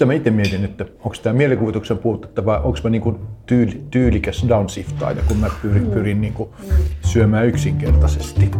sitä mä itse mietin, että onko tämä mielikuvituksen puutetta vai onko mä niinku tyyli, tyylikäs downsiftaaja, kun mä pyrin, pyrin niinku syömään yksinkertaisesti.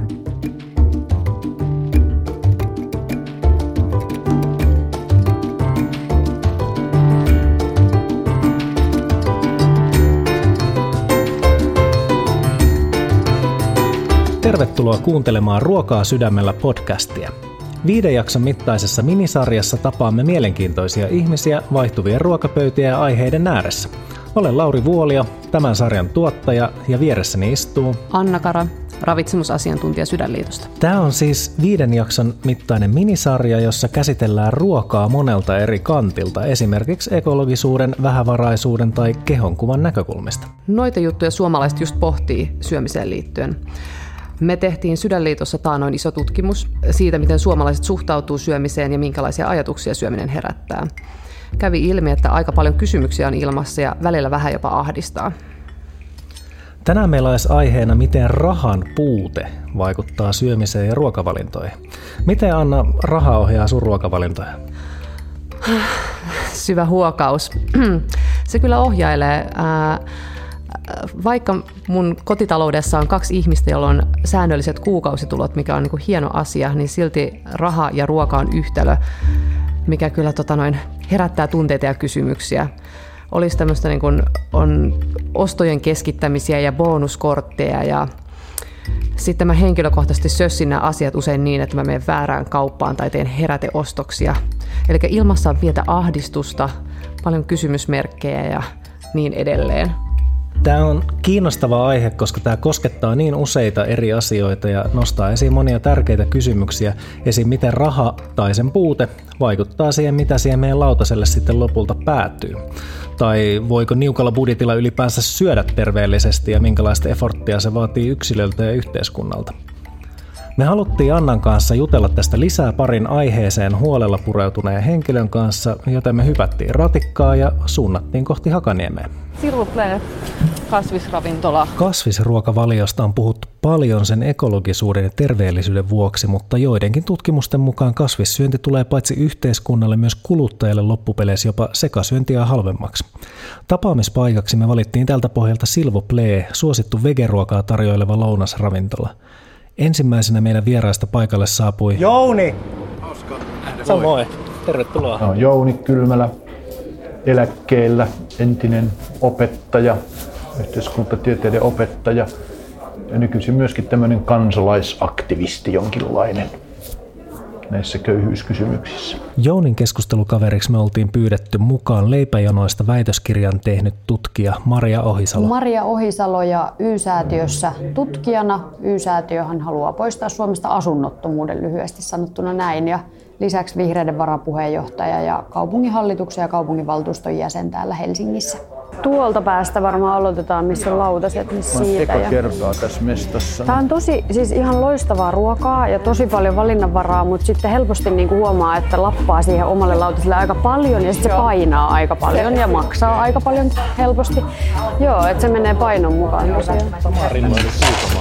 Tervetuloa kuuntelemaan Ruokaa sydämellä podcastia. Viiden jakson mittaisessa minisarjassa tapaamme mielenkiintoisia ihmisiä vaihtuvien ruokapöytiä ja aiheiden ääressä. Olen Lauri Vuolio, tämän sarjan tuottaja ja vieressäni istuu Anna Kara, ravitsemusasiantuntija Sydänliitosta. Tämä on siis viiden jakson mittainen minisarja, jossa käsitellään ruokaa monelta eri kantilta, esimerkiksi ekologisuuden, vähävaraisuuden tai kehonkuvan näkökulmista. Noita juttuja suomalaiset just pohtii syömiseen liittyen. Me tehtiin Sydänliitossa taanoin iso tutkimus siitä, miten suomalaiset suhtautuu syömiseen ja minkälaisia ajatuksia syöminen herättää. Kävi ilmi, että aika paljon kysymyksiä on ilmassa ja välillä vähän jopa ahdistaa. Tänään meillä olisi aiheena, miten rahan puute vaikuttaa syömiseen ja ruokavalintoihin. Miten Anna raha ohjaa sun ruokavalintoja? Syvä huokaus. Se kyllä ohjailee. Ää, vaikka mun kotitaloudessa on kaksi ihmistä, joilla on säännölliset kuukausitulot, mikä on niin kuin hieno asia, niin silti raha ja ruoka on yhtälö, mikä kyllä tota noin, herättää tunteita ja kysymyksiä. Olisi tämmöistä niin kuin, on ostojen keskittämisiä ja bonuskortteja ja sitten mä henkilökohtaisesti sössin nämä asiat usein niin, että mä menen väärään kauppaan tai teen heräteostoksia. Eli ilmassa on pientä ahdistusta, paljon kysymysmerkkejä ja niin edelleen. Tämä on kiinnostava aihe, koska tämä koskettaa niin useita eri asioita ja nostaa esiin monia tärkeitä kysymyksiä. Esim. miten raha tai sen puute vaikuttaa siihen, mitä siihen meidän lautaselle sitten lopulta päätyy. Tai voiko niukalla budjetilla ylipäänsä syödä terveellisesti ja minkälaista eforttia se vaatii yksilöltä ja yhteiskunnalta. Me haluttiin Annan kanssa jutella tästä lisää parin aiheeseen huolella pureutuneen henkilön kanssa, joten me hypättiin ratikkaa ja suunnattiin kohti Hakaniemeä. Sirupleen kasvisravintola. Kasvisruokavaliosta on puhuttu paljon sen ekologisuuden ja terveellisyyden vuoksi, mutta joidenkin tutkimusten mukaan kasvissyönti tulee paitsi yhteiskunnalle myös kuluttajille loppupeleissä jopa sekasyöntiä halvemmaksi. Tapaamispaikaksi me valittiin tältä pohjalta Silvo Play, suosittu vegeruokaa tarjoileva lounasravintola. Ensimmäisenä meidän vieraista paikalle saapui... Jouni! Samoin. Tervetuloa. No, Jouni Kylmälä, eläkkeellä, entinen opettaja, yhteiskuntatieteiden opettaja ja nykyisin myöskin tämmöinen kansalaisaktivisti jonkinlainen näissä köyhyyskysymyksissä. Jounin keskustelukaveriksi me oltiin pyydetty mukaan leipäjonoista väitöskirjan tehnyt tutkija Maria Ohisalo. Maria Ohisalo ja Y-säätiössä tutkijana. Y-säätiöhän haluaa poistaa Suomesta asunnottomuuden lyhyesti sanottuna näin. Ja lisäksi vihreiden varapuheenjohtaja ja kaupunginhallituksen ja kaupunginvaltuuston jäsen täällä Helsingissä. Tuolta päästä varmaan aloitetaan, missä on lautaset, niin siitä. Eka kertaa tässä mestassa. Tämä on tosi, siis ihan loistavaa ruokaa ja tosi paljon valinnanvaraa, mutta sitten helposti niinku huomaa, että lappaa siihen omalle lautaselle aika paljon ja sitten se painaa aika paljon ja maksaa aika paljon helposti. Joo, että se menee painon mukaan tosiaan.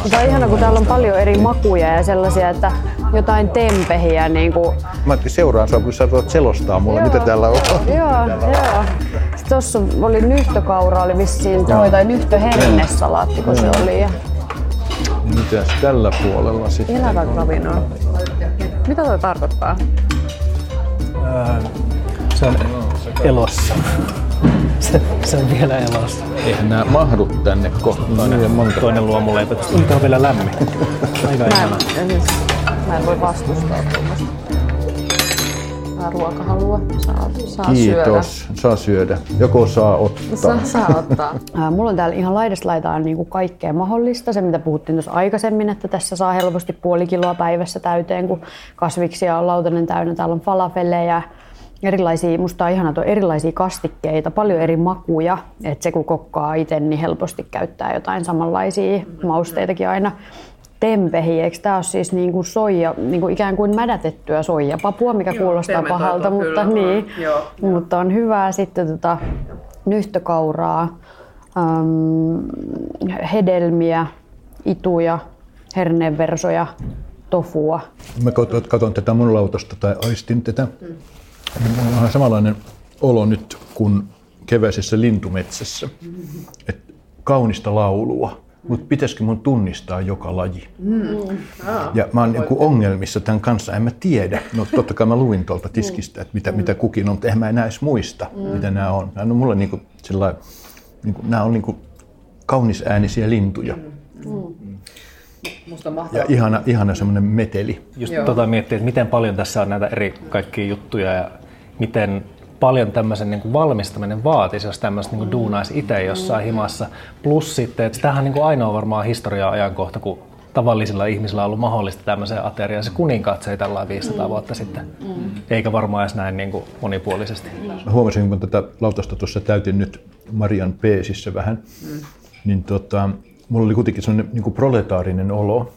Mutta on ihana, kun täällä on paljon eri makuja ja sellaisia, että jotain tempehiä. Niin kuin... Mä ajattelin seuraan sua, kun sä voit selostaa mulle, mitä täällä on. Joo, joo. Tuossa oli nyhtökaura, oli vissiin toi, tai nyhtöhernesalaatti, kun se oli. Ja... Mitäs tällä puolella sitten? Elävän ravinnon. Mitä toi tarkoittaa? Ää, se on elossa. Se, se on vielä elossa. Eihän nää mahdu tänne kohtaan. Toinen, monta. toinen luomuleipä. Nyt on vielä lämmin. Aika Mä ihana. Mä en voi vastustaa tuommoista. Mä ruokahalua. Saa, saa syödä. Kiitos. Saa syödä. Joko saa ottaa. Saa, saa ottaa. Mulla on täällä ihan laidasta laitaan niin kuin kaikkea mahdollista. Se, mitä puhuttiin tuossa aikaisemmin, että tässä saa helposti puoli kiloa päivässä täyteen, kun kasviksia on lautanen täynnä. Täällä on falafeleja, erilaisia, musta on ihana, on erilaisia kastikkeita, paljon eri makuja. Että se kun kokkaa itse, niin helposti käyttää jotain samanlaisia mausteitakin aina. Tempehi, eikö tämä ole siis niin kuin soija, niin kuin ikään kuin mädätettyä soijapapua, mikä Joo, kuulostaa pahalta, mutta, kyllä, niin, joo, mutta on hyvää sitten tota, nyhtökauraa, äm, hedelmiä, ituja, herneenversoja, tofua. Mä katson, katson tätä mun lautasta tai aistin tätä. Mm. Mulla on vähän samanlainen olo nyt, kun keväisessä lintumetsässä, että kaunista laulua, mutta pitäisikö mun tunnistaa joka laji? Mm. Ja mä oon niinku ongelmissa tämän kanssa, en mä tiedä. No totta kai mä luin tuolta tiskistä, että mitä, mm. mitä kukin on, mutta eihän mä enää edes muista, mm. mitä nämä on. Nämä on mulle niinku sillä niinku, nämä on niinku kaunisäänisiä lintuja. Mm. Musta ja ihana, ihana semmoinen meteli. Just Joo. tota miettii, että miten paljon tässä on näitä eri kaikkia juttuja ja miten paljon tämmöisen niin kuin valmistaminen vaatisi, jos tämmöistä niin kuin duunaisi itse jossain himassa. Plus sitten, että tämähän on niin kuin ainoa varmaan historiaa ajankohta, kun tavallisilla ihmisillä on ollut mahdollista tämmöiseen ateriaan. Se kuninkaat se tällä 500 mm. vuotta sitten, mm. eikä varmaan edes näin niin kuin monipuolisesti. Mä huomasin, kun tätä lautasta tuossa täytin nyt Marian Peesissä vähän, mm. niin tota, mulla oli kuitenkin sellainen niin kuin proletaarinen olo.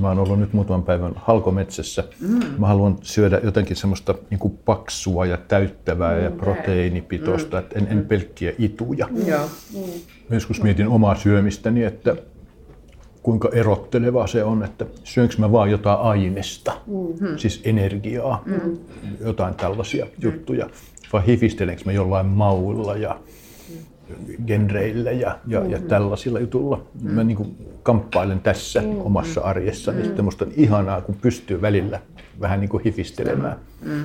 Mä oon ollut nyt muutaman päivän halkometsässä. Mm. Mä haluan syödä jotenkin semmoista niin kuin paksua ja täyttävää mm. ja proteiinipitoista, mm. en, en pelkkiä ituja. Mm. Mä joskus mietin omaa syömistäni, että kuinka erottelevaa se on, että syönkö mä vaan jotain aineesta, mm-hmm. siis energiaa, mm-hmm. jotain tällaisia mm. juttuja, vai hifistelenkö mä jollain mauilla ja genreillä ja, ja, mm. ja tällaisilla jutulla. Mm. Mä niin kuin kamppailen tässä mm. omassa arjessani. Mm. Sitten musta on ihanaa, kun pystyy välillä vähän niin kuin hifistelemään. Mm.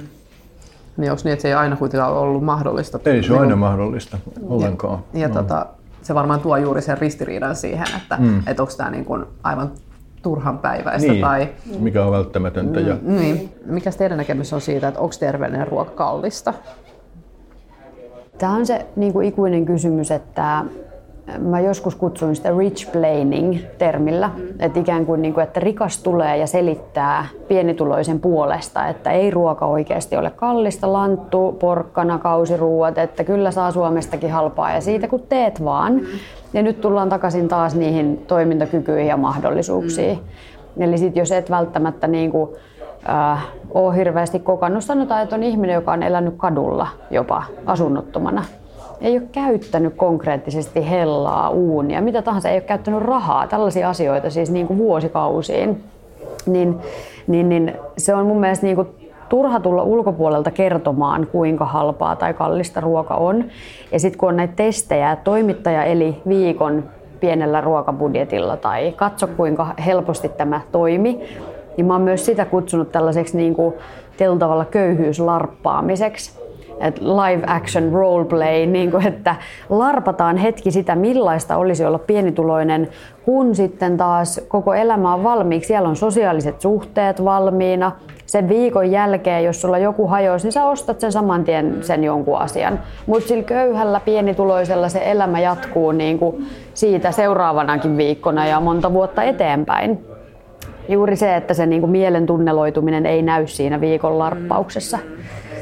Niin onko niin, että se ei aina kuitenkaan ollut mahdollista? Ei se ole aina mahdollista ollenkaan. Ja, ja no. tota, se varmaan tuo juuri sen ristiriidan siihen, että mm. et onko tämä niin kuin aivan turhan päiväistä. Niin, tai... mikä on välttämätöntä. Ja... Mm, niin. Mikä teidän näkemys on siitä, että onko terveellinen ruoka kallista? Tämä on se niin kuin ikuinen kysymys, että mä joskus kutsuin sitä rich planning termillä, mm. että ikään kuin, niin kuin, että rikas tulee ja selittää pienituloisen puolesta, että ei ruoka oikeasti ole kallista, lanttu, porkkana, kausiruuat, että kyllä saa Suomestakin halpaa ja siitä kun teet vaan. Mm. Ja nyt tullaan takaisin taas niihin toimintakykyihin ja mahdollisuuksiin. Mm. Eli sit jos et välttämättä niin kuin, äh, ole hirveästi kokannut. Sanotaan, että on ihminen, joka on elänyt kadulla jopa asunnottomana. Ei ole käyttänyt konkreettisesti hellaa, uunia, mitä tahansa, ei ole käyttänyt rahaa, tällaisia asioita siis niin kuin vuosikausiin. Niin, niin, niin se on mun mielestä niin kuin turha tulla ulkopuolelta kertomaan, kuinka halpaa tai kallista ruoka on. Ja sitten kun on näitä testejä, toimittaja eli viikon pienellä ruokabudjetilla tai katso kuinka helposti tämä toimi, niin mä oon myös sitä kutsunut tällaiseksi niin kuin, tietyllä tavalla köyhyyslarppaamiseksi. Et live action roleplay, niin kuin, että larpataan hetki sitä, millaista olisi olla pienituloinen, kun sitten taas koko elämä on valmiiksi. Siellä on sosiaaliset suhteet valmiina. Sen viikon jälkeen, jos sulla joku hajoisi, niin sä ostat sen saman tien sen jonkun asian. Mutta sillä köyhällä pienituloisella se elämä jatkuu niin kuin siitä seuraavanakin viikkona ja monta vuotta eteenpäin juuri se, että se niin kuin mielen tunneloituminen ei näy siinä viikon larppauksessa.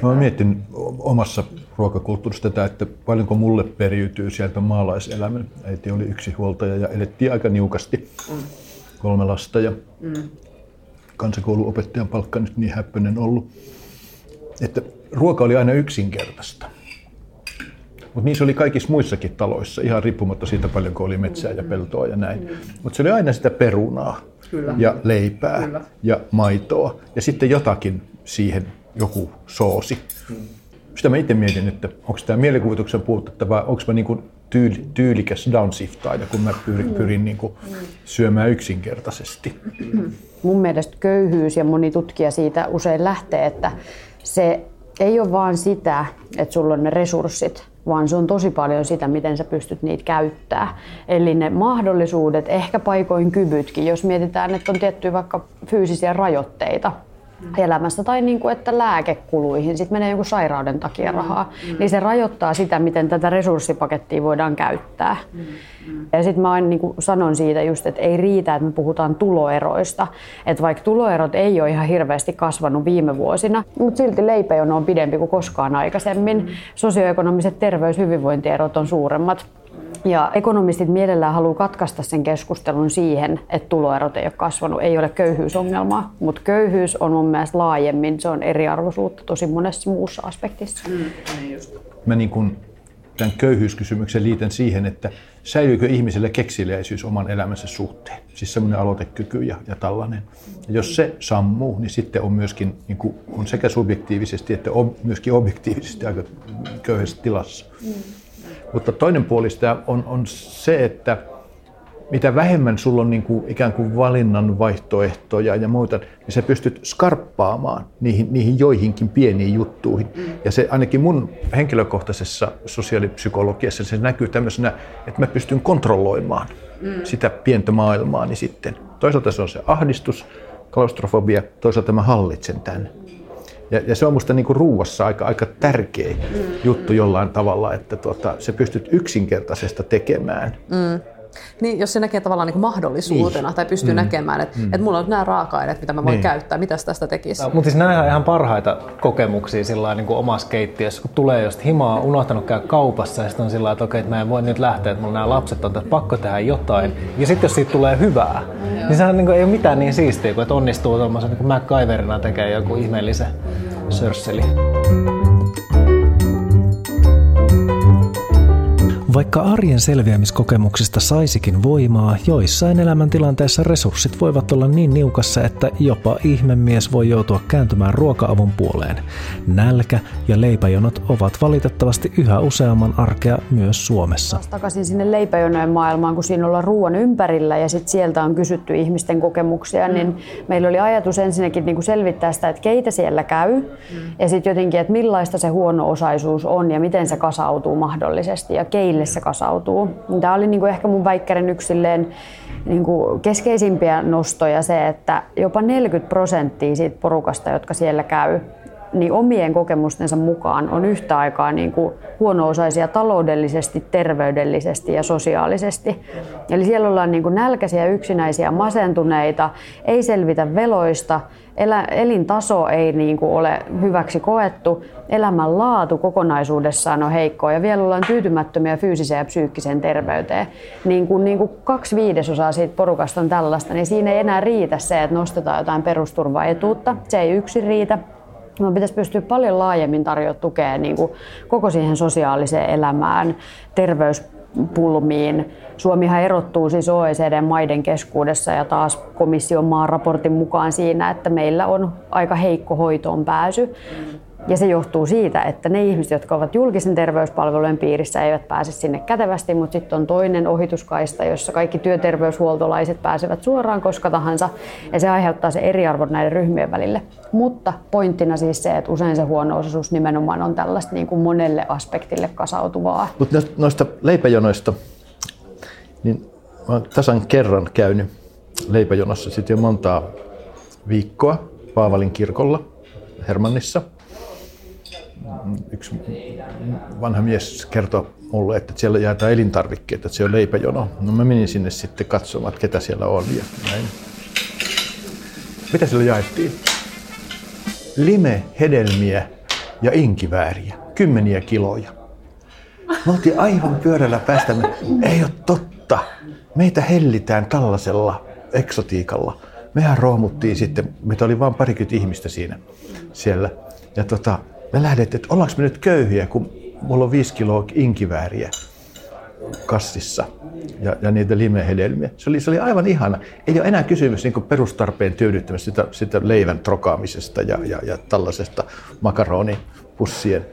Mä mietin omassa ruokakulttuurissa tätä, että paljonko mulle periytyy sieltä maalaiselämän. Äiti oli yksi huoltaja ja elettiin aika niukasti. Kolme lasta ja kansakouluopettajan palkka nyt niin häppöinen ollut. Että ruoka oli aina yksinkertaista. Mutta niin se oli kaikissa muissakin taloissa, ihan riippumatta siitä paljonko oli metsää ja peltoa ja näin. Mutta se oli aina sitä perunaa. Kyllä. ja leipää Kyllä. ja maitoa ja sitten jotakin siihen, joku soosi. Hmm. Sitä mä itse mietin, että onko tämä mielikuvituksen puutetta vai onko mä niinku tyyli, tyylikäs downsiftaaja, kun mä pyrin, hmm. pyrin niinku syömään yksinkertaisesti. Mun mielestä köyhyys ja moni tutkija siitä usein lähtee, että se ei ole vaan sitä, että sulla on ne resurssit, vaan se on tosi paljon sitä, miten sä pystyt niitä käyttää. Eli ne mahdollisuudet, ehkä paikoin kyvytkin, jos mietitään, että on tiettyjä vaikka fyysisiä rajoitteita. Elämässä tai niin kuin, että lääkekuluihin sit menee jonkun sairauden takia mm. rahaa, mm. niin se rajoittaa sitä, miten tätä resurssipakettia voidaan käyttää. Mm. Mm. Ja sitten mä aina niin kuin sanon siitä just, että ei riitä, että me puhutaan tuloeroista. Että vaikka tuloerot ei ole ihan hirveästi kasvanut viime vuosina, mutta silti leipäjono on pidempi kuin koskaan aikaisemmin. Mm. Sosioekonomiset terveys- hyvinvointierot on suuremmat. Ja ekonomistit mielellään haluaa katkaista sen keskustelun siihen, että tuloerot ei ole kasvanut, ei ole köyhyysongelmaa, mutta köyhyys on mun mielestä laajemmin, se on eriarvoisuutta tosi monessa muussa aspektissa. Mm, niin just. Mä niin kun tämän köyhyyskysymyksen liitän siihen, että säilyykö ihmiselle kekseliäisyys oman elämänsä suhteen. Siis semmoinen aloitekyky ja, ja tällainen. Ja jos se sammuu, niin sitten on myöskin niin kuin, on sekä subjektiivisesti että ob, myöskin objektiivisesti aika köyhässä tilassa. Mm. Mutta toinen puoli sitä on, on se, että mitä vähemmän sulla on niin kuin ikään kuin valinnan vaihtoehtoja ja muita, niin sä pystyt skarppaamaan niihin, niihin joihinkin pieniin juttuihin. Mm. Ja se ainakin mun henkilökohtaisessa sosiaalipsykologiassa se näkyy tämmöisenä, että mä pystyn kontrolloimaan mm. sitä pientä maailmaani sitten. Toisaalta se on se ahdistus, klaustrofobia, toisaalta mä hallitsen tämän. Ja, ja se on musta niinku ruuassa aika, aika tärkeä mm. juttu jollain tavalla, että tuota, se pystyt yksinkertaisesta tekemään. Mm niin, jos se näkee tavallaan niin mahdollisuutena niin. tai pystyy mm. näkemään, että, mm. että mulla on nämä raaka-aineet, mitä mä voin niin. käyttää, mitä tästä tekisi. Mutta siis nämä on ihan parhaita kokemuksia sillä niin kuin omassa keittiössä, kun tulee just himaa, unohtanut käydä kaupassa ja sitten on sillä että okei, että mä en voi nyt lähteä, että mulla nämä lapset on, että pakko tehdä jotain. Ja sitten jos siitä tulee hyvää, mm. niin sehän niin kuin, ei ole mitään niin siistiä kuin, että onnistuu tuommoisen niin MacGyverina tekee joku ihmeellisen sörsseli. Vaikka arjen selviämiskokemuksista saisikin voimaa, joissain elämäntilanteissa resurssit voivat olla niin niukassa, että jopa ihmemies voi joutua kääntymään ruoka-avun puoleen. Nälkä ja leipäjonot ovat valitettavasti yhä useamman arkea myös Suomessa. Takaisin sinne leipäjonojen maailmaan, kun siinä ollaan ruoan ympärillä ja sit sieltä on kysytty ihmisten kokemuksia, mm. niin meillä oli ajatus ensinnäkin niin kuin selvittää sitä, että keitä siellä käy mm. ja sitten jotenkin, että millaista se huono-osaisuus on ja miten se kasautuu mahdollisesti ja keille se kasautuu. Tämä oli niin kuin ehkä mun väikkärin yksilleen niin kuin keskeisimpiä nostoja se, että jopa 40 prosenttia siitä porukasta, jotka siellä käy, niin omien kokemustensa mukaan on yhtä aikaa niin kuin huono-osaisia taloudellisesti, terveydellisesti ja sosiaalisesti. Eli siellä ollaan niin kuin nälkäisiä, yksinäisiä, masentuneita, ei selvitä veloista, elintaso ei niin kuin ole hyväksi koettu, elämän laatu kokonaisuudessaan on heikkoa ja vielä ollaan tyytymättömiä fyysiseen ja psyykkiseen terveyteen. Niin kuin, niin kuin kaksi viidesosaa siitä porukasta on tällaista, niin siinä ei enää riitä se, että nostetaan jotain perusturvaetuutta. Se ei yksin riitä. Meidän pitäisi pystyä paljon laajemmin tarjoamaan tukea niin kuin koko siihen sosiaaliseen elämään, terveyspulmiin. Suomihan erottuu siis OECD-maiden keskuudessa ja taas komission maan raportin mukaan siinä, että meillä on aika heikko hoitoon pääsy. Ja se johtuu siitä, että ne ihmiset, jotka ovat julkisen terveyspalvelujen piirissä, eivät pääse sinne kätevästi, mutta sitten on toinen ohituskaista, jossa kaikki työterveyshuoltolaiset pääsevät suoraan koska tahansa, ja se aiheuttaa se eriarvon näiden ryhmien välille. Mutta pointtina siis se, että usein se huono-osaisuus nimenomaan on tällaista niin kuin monelle aspektille kasautuvaa. Mutta noista leipäjonoista, niin mä olen tasan kerran käynyt leipäjonossa sitten jo montaa viikkoa Paavalin kirkolla Hermannissa – yksi vanha mies kertoi mulle, että siellä jaetaan elintarvikkeita, että se on leipäjono. No mä menin sinne sitten katsomaan, että ketä siellä on ja näin. Mitä siellä jaettiin? Lime, hedelmiä ja inkivääriä. Kymmeniä kiloja. Me oltiin aivan pyörällä päästä. Ei ole totta. Meitä hellitään tällaisella eksotiikalla. Mehän roomuttiin sitten, meitä oli vain parikymmentä ihmistä siinä siellä. Ja tota, me lähdettiin, että ollaanko me nyt köyhiä, kun mulla on viisi kiloa inkivääriä kassissa ja, ja niitä limehedelmiä. Se oli, se oli aivan ihana. Ei ole enää kysymys niin perustarpeen tyydyttämisestä, sitä, sitä leivän trokaamisesta ja, ja, ja tällaisesta makaronipussien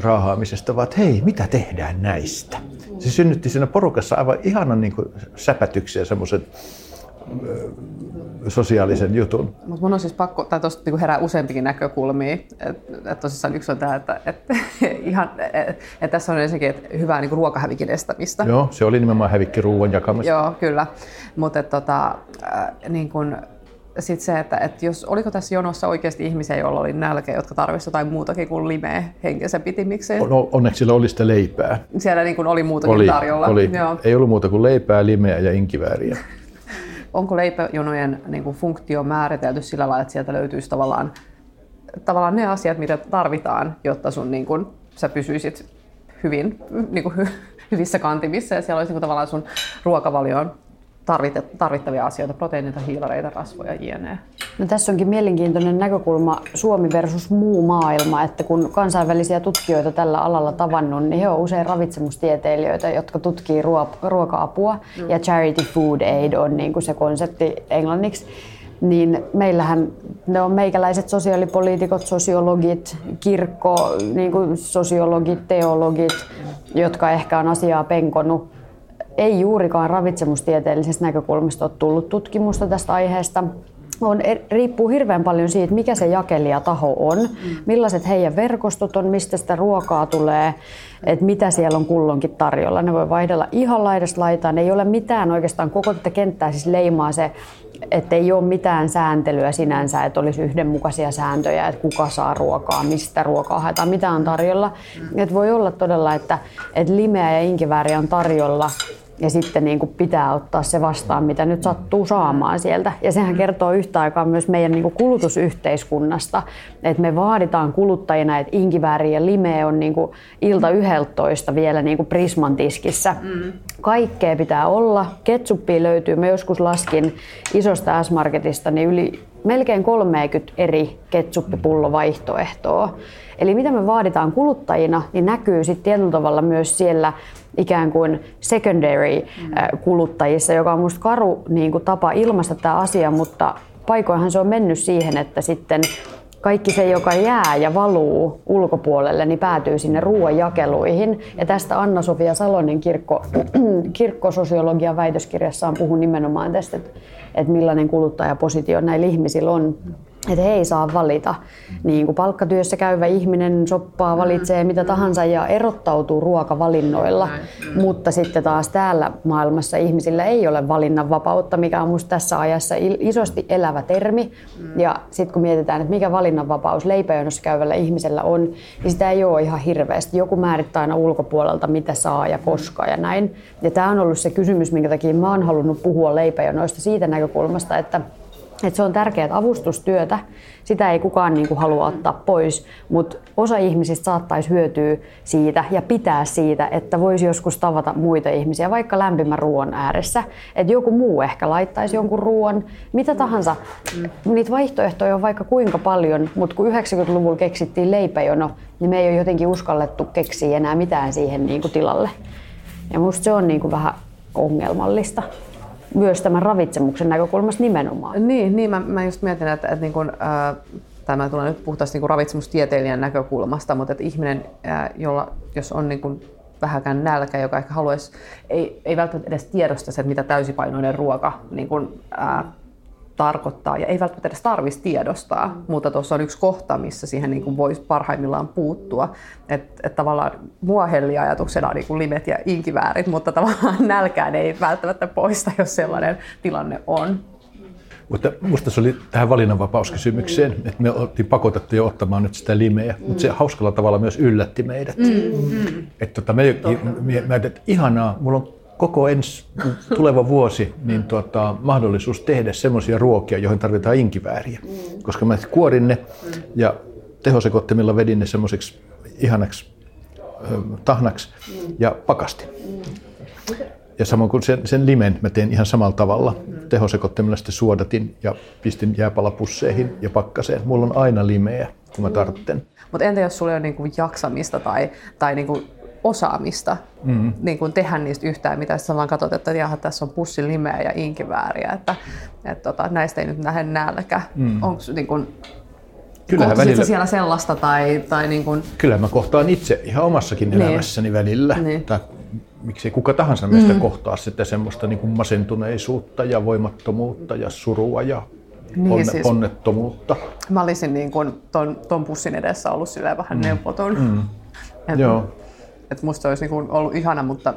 raahaamisesta, vaan että hei, mitä tehdään näistä? Se synnytti siinä porukassa aivan ihanan niin säpätyksen ja semmoisen sosiaalisen jutun. Mutta mun on siis pakko, tai tuosta niin herää useampikin näkökulmia. Että et tosissaan yksi on tämä, että et, ihan, et, et tässä on ensinnäkin et hyvää niin ruokahävikin estämistä. Joo, se oli nimenomaan hävikkiruuan jakamista. Joo, kyllä. Mutta tota, äh, niin kun, sitten se, että, että jos, oliko tässä jonossa oikeasti ihmisiä, joilla oli nälkä, jotka tarvisivat jotain muutakin kuin limeä henkensä pitimikseen? No, onneksi siellä oli sitä leipää. Siellä niin kuin oli muutakin oli, tarjolla. Oli. Joo. Ei ollut muuta kuin leipää, limeä ja inkivääriä onko leipäjonojen niin kuin funktio määritelty sillä lailla, että sieltä löytyisi tavallaan, tavallaan ne asiat, mitä tarvitaan, jotta sun, niin kuin, sä pysyisit hyvin, niin kuin, hyvissä kantimissa ja siellä olisi niin kuin, tavallaan sun ruokavalioon tarvittavia asioita, proteiinita, hiilareita, rasvoja, jne. No, tässä onkin mielenkiintoinen näkökulma Suomi versus muu maailma, että kun kansainvälisiä tutkijoita tällä alalla tavannut, niin he ovat usein ravitsemustieteilijöitä, jotka tutkii ruoka-apua mm. ja charity food aid on niin kuin se konsepti englanniksi niin meillähän ne on meikäläiset sosiaalipoliitikot, sosiologit, kirkko, niin kuin sosiologit, teologit, jotka ehkä on asiaa penkonut. Ei juurikaan ravitsemustieteellisestä näkökulmasta ole tullut tutkimusta tästä aiheesta. On, e, riippuu hirveän paljon siitä, mikä se jakelijataho on, millaiset heidän verkostot on, mistä sitä ruokaa tulee, että mitä siellä on kullonkin tarjolla. Ne voi vaihdella ihan laidasta laitaan. Ei ole mitään oikeastaan koko tätä kenttää siis leimaa se että ei ole mitään sääntelyä sinänsä, että olisi yhdenmukaisia sääntöjä, että kuka saa ruokaa, mistä ruokaa haetaan, mitä on tarjolla. Että voi olla todella, että, että limeä ja inkivääriä on tarjolla ja sitten niin kuin pitää ottaa se vastaan, mitä nyt sattuu saamaan sieltä. Ja sehän kertoo yhtä aikaa myös meidän niin kuin kulutusyhteiskunnasta, että me vaaditaan kuluttajina, että inkivääri ja lime on niin kuin ilta 11 vielä niin kuin Prisman tiskissä. Kaikkea pitää olla. Ketsuppia löytyy. Mä joskus laskin isosta S-Marketista niin yli melkein 30 eri ketsuppipullovaihtoehtoa. Eli mitä me vaaditaan kuluttajina, niin näkyy sitten tietyllä tavalla myös siellä ikään kuin secondary kuluttajissa, joka on musta karu niin kuin tapa ilmaista tämä asia, mutta paikoinhan se on mennyt siihen, että sitten kaikki se, joka jää ja valuu ulkopuolelle, niin päätyy sinne ruoanjakeluihin. Ja tästä Anna-Sofia Salonen kirkko, kirkkososiologian väitöskirjassaan puhuu nimenomaan tästä, että, että millainen kuluttajapositio näillä ihmisillä on että he ei saa valita. Niin kuin palkkatyössä käyvä ihminen soppaa, mm. valitsee mitä tahansa ja erottautuu ruokavalinnoilla. Mm. Mutta sitten taas täällä maailmassa ihmisillä ei ole valinnanvapautta, mikä on minusta tässä ajassa isosti elävä termi. Mm. Ja sitten kun mietitään, että mikä valinnanvapaus leipäjonossa käyvällä ihmisellä on, niin sitä ei ole ihan hirveästi. Joku määrittää aina ulkopuolelta, mitä saa ja koska ja näin. Ja tämä on ollut se kysymys, minkä takia mä oon halunnut puhua leipäjonoista siitä näkökulmasta, että et se on tärkeää avustustyötä, sitä ei kukaan niin kuin halua ottaa pois, mutta osa ihmisistä saattaisi hyötyä siitä ja pitää siitä, että voisi joskus tavata muita ihmisiä, vaikka lämpimän ruoan ääressä. Että joku muu ehkä laittaisi jonkun ruoan, mitä tahansa. Niitä vaihtoehtoja on vaikka kuinka paljon, mutta kun 90-luvulla keksittiin leipäjono, niin me ei ole jotenkin uskallettu keksiä enää mitään siihen niin kuin tilalle. Ja musta se on niin kuin vähän ongelmallista myös tämän ravitsemuksen näkökulmasta nimenomaan. Niin, niin mä, mä just mietin, että, että niin kun, äh, tämä tulee nyt puhtaasti niin ravitsemustieteilijän näkökulmasta, mutta että ihminen, äh, jolla, jos on niin kun vähäkään nälkä, joka ehkä haluaisi, ei, ei välttämättä edes tiedosta se, mitä täysipainoinen ruoka niin kun, äh, tarkoittaa ja ei välttämättä edes tarvitsisi tiedostaa, mm. mutta tuossa on yksi kohta, missä siihen niin voisi parhaimmillaan puuttua. Että et tavallaan mua helli ajatuksena niin kuin limet ja inkiväärit, mutta tavallaan nälkään ei välttämättä poista, jos sellainen tilanne on. Mutta minusta se oli tähän valinnanvapauskysymykseen, että me oltiin pakotettuja ottamaan nyt sitä limeä, mm. mutta se hauskalla tavalla myös yllätti meidät. Mm, mm. Että tota, me, me, me, että ihanaa, mulla on koko ensi tuleva vuosi niin tuota, mahdollisuus tehdä semmoisia ruokia, joihin tarvitaan inkivääriä. Mm. Koska mä kuorin ne mm. ja tehosekottimilla vedin ne semmoiseksi ihanaksi tahnaksi mm. ja pakasti. Mm. Ja samoin kuin sen, sen limen mä teen ihan samalla tavalla. Mm. Tehosekottimilla sitten suodatin ja pistin jääpalapusseihin ja pakkaseen. Mulla on aina limeä, kun mä tartten. Mutta entä jos sulla on niinku jaksamista tai, tai niinku osaamista mm. niin kuin tehdä niistä yhtään mitä Sä vaan katsot, että jaha, tässä on pussin limeä ja inkivääriä, että, että tota, näistä ei nyt nähden nälkä. Mm. Onko niin kuin, Kyllähän välillä... siellä sellaista? Tai, tai niin kuin... Kyllä mä kohtaan itse ihan omassakin niin. elämässäni välillä. Niin. Tai miksi kuka tahansa meistä mm. kohtaa sitten semmoista niin kuin masentuneisuutta ja voimattomuutta ja surua ja niin, onne, siis, onnettomuutta. Mä olisin niin kuin ton, ton pussin edessä ollut vähän mm. neuvoton. Mm. Et, Joo että musta olisi niin ollut ihana, mutta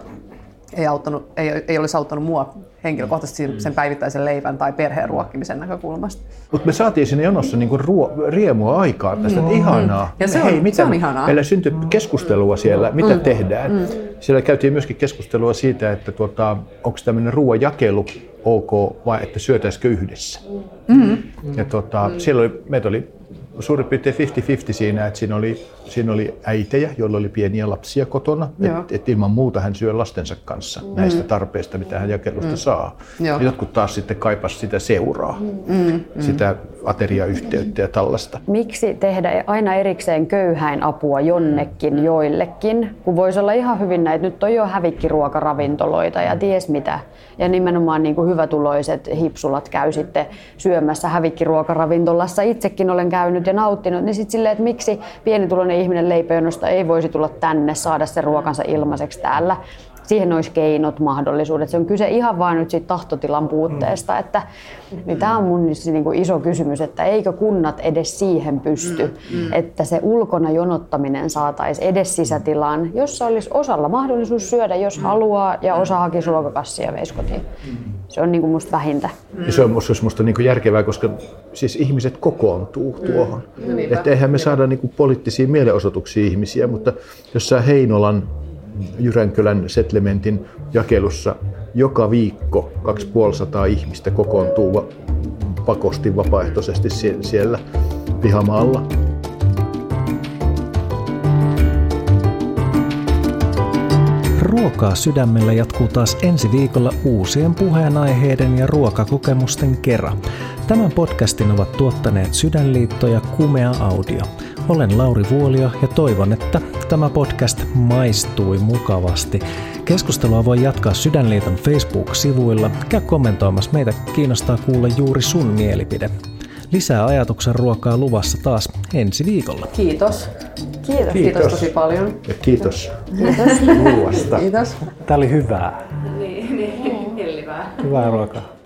ei, auttanut, ei, ei olisi auttanut mua henkilökohtaisesti mm. sen päivittäisen leivän tai perheen ruokkimisen näkökulmasta. Mutta me saatiin sinne jonossa niinku ruo, riemua aikaa tästä, mm. ihanaa. Ja se on, Hei, mitä, se on ihanaa. Meillä syntyi keskustelua siellä, mitä mm. tehdään. Mm. Siellä käytiin myöskin keskustelua siitä, että tuota, onko tämmöinen ruoajakelu ok vai että syötäisikö yhdessä. Mm. Ja tuota, mm. siellä oli, meitä oli suurin piirtein 50-50 siinä, että siinä oli, siinä oli äitejä, joilla oli pieniä lapsia kotona. Että et ilman muuta hän syö lastensa kanssa mm. näistä tarpeista, mitä hän jakelusta mm. saa. Joo. Ja jotkut taas sitten kaipas sitä seuraa, mm. mm. sitä ateriayhteyttä ja tällaista. Miksi tehdä aina erikseen köyhäin apua jonnekin joillekin, kun voisi olla ihan hyvin näitä, nyt on jo hävikkiruokaravintoloita ja ties mitä. Ja nimenomaan niin kuin hyvätuloiset hipsulat käy sitten syömässä hävikkiruokaravintolassa. Itsekin olen käynyt ja nauttinut, niin sitten silleen, että miksi pienituloinen ihminen leipäjonosta ei voisi tulla tänne, saada se ruokansa ilmaiseksi täällä siihen olisi keinot, mahdollisuudet. Se on kyse ihan vain nyt siitä tahtotilan puutteesta. Että, niin tämä on mun niin kuin iso kysymys, että eikö kunnat edes siihen pysty, mm, mm. että se ulkona jonottaminen saataisiin edes sisätilaan, jossa olisi osalla mahdollisuus syödä, jos mm. haluaa, ja osa hakisi ruokakassia ja veisi kotiin. Se on niin kuin musta vähintä. Ja se on musta, musta niin kuin järkevää, koska siis ihmiset kokoontuu tuohon. Mm. Että eihän me saada niin kuin poliittisia mielenosoituksia ihmisiä, mutta jossain Heinolan Jyränkölän settlementin jakelussa joka viikko 2500 ihmistä kokoontuu pakosti vapaaehtoisesti siellä pihamaalla. Ruokaa sydämellä jatkuu taas ensi viikolla uusien puheenaiheiden ja ruokakokemusten kerran. Tämän podcastin ovat tuottaneet Sydänliitto ja Kumea Audio. Olen Lauri Vuolio ja toivon, että tämä podcast maistui mukavasti. Keskustelua voi jatkaa Sydänliiton Facebook-sivuilla. Käy kommentoimassa, meitä kiinnostaa kuulla juuri sun mielipide. Lisää ajatuksen ruokaa luvassa taas ensi viikolla. Kiitos. Kiitos. Kiitos, kiitos tosi paljon. Ja kiitos. Kiitos. Ruuasta. Kiitos. Tämä oli hyvää. Niin, niin. Hellivää. Hyvää ruokaa.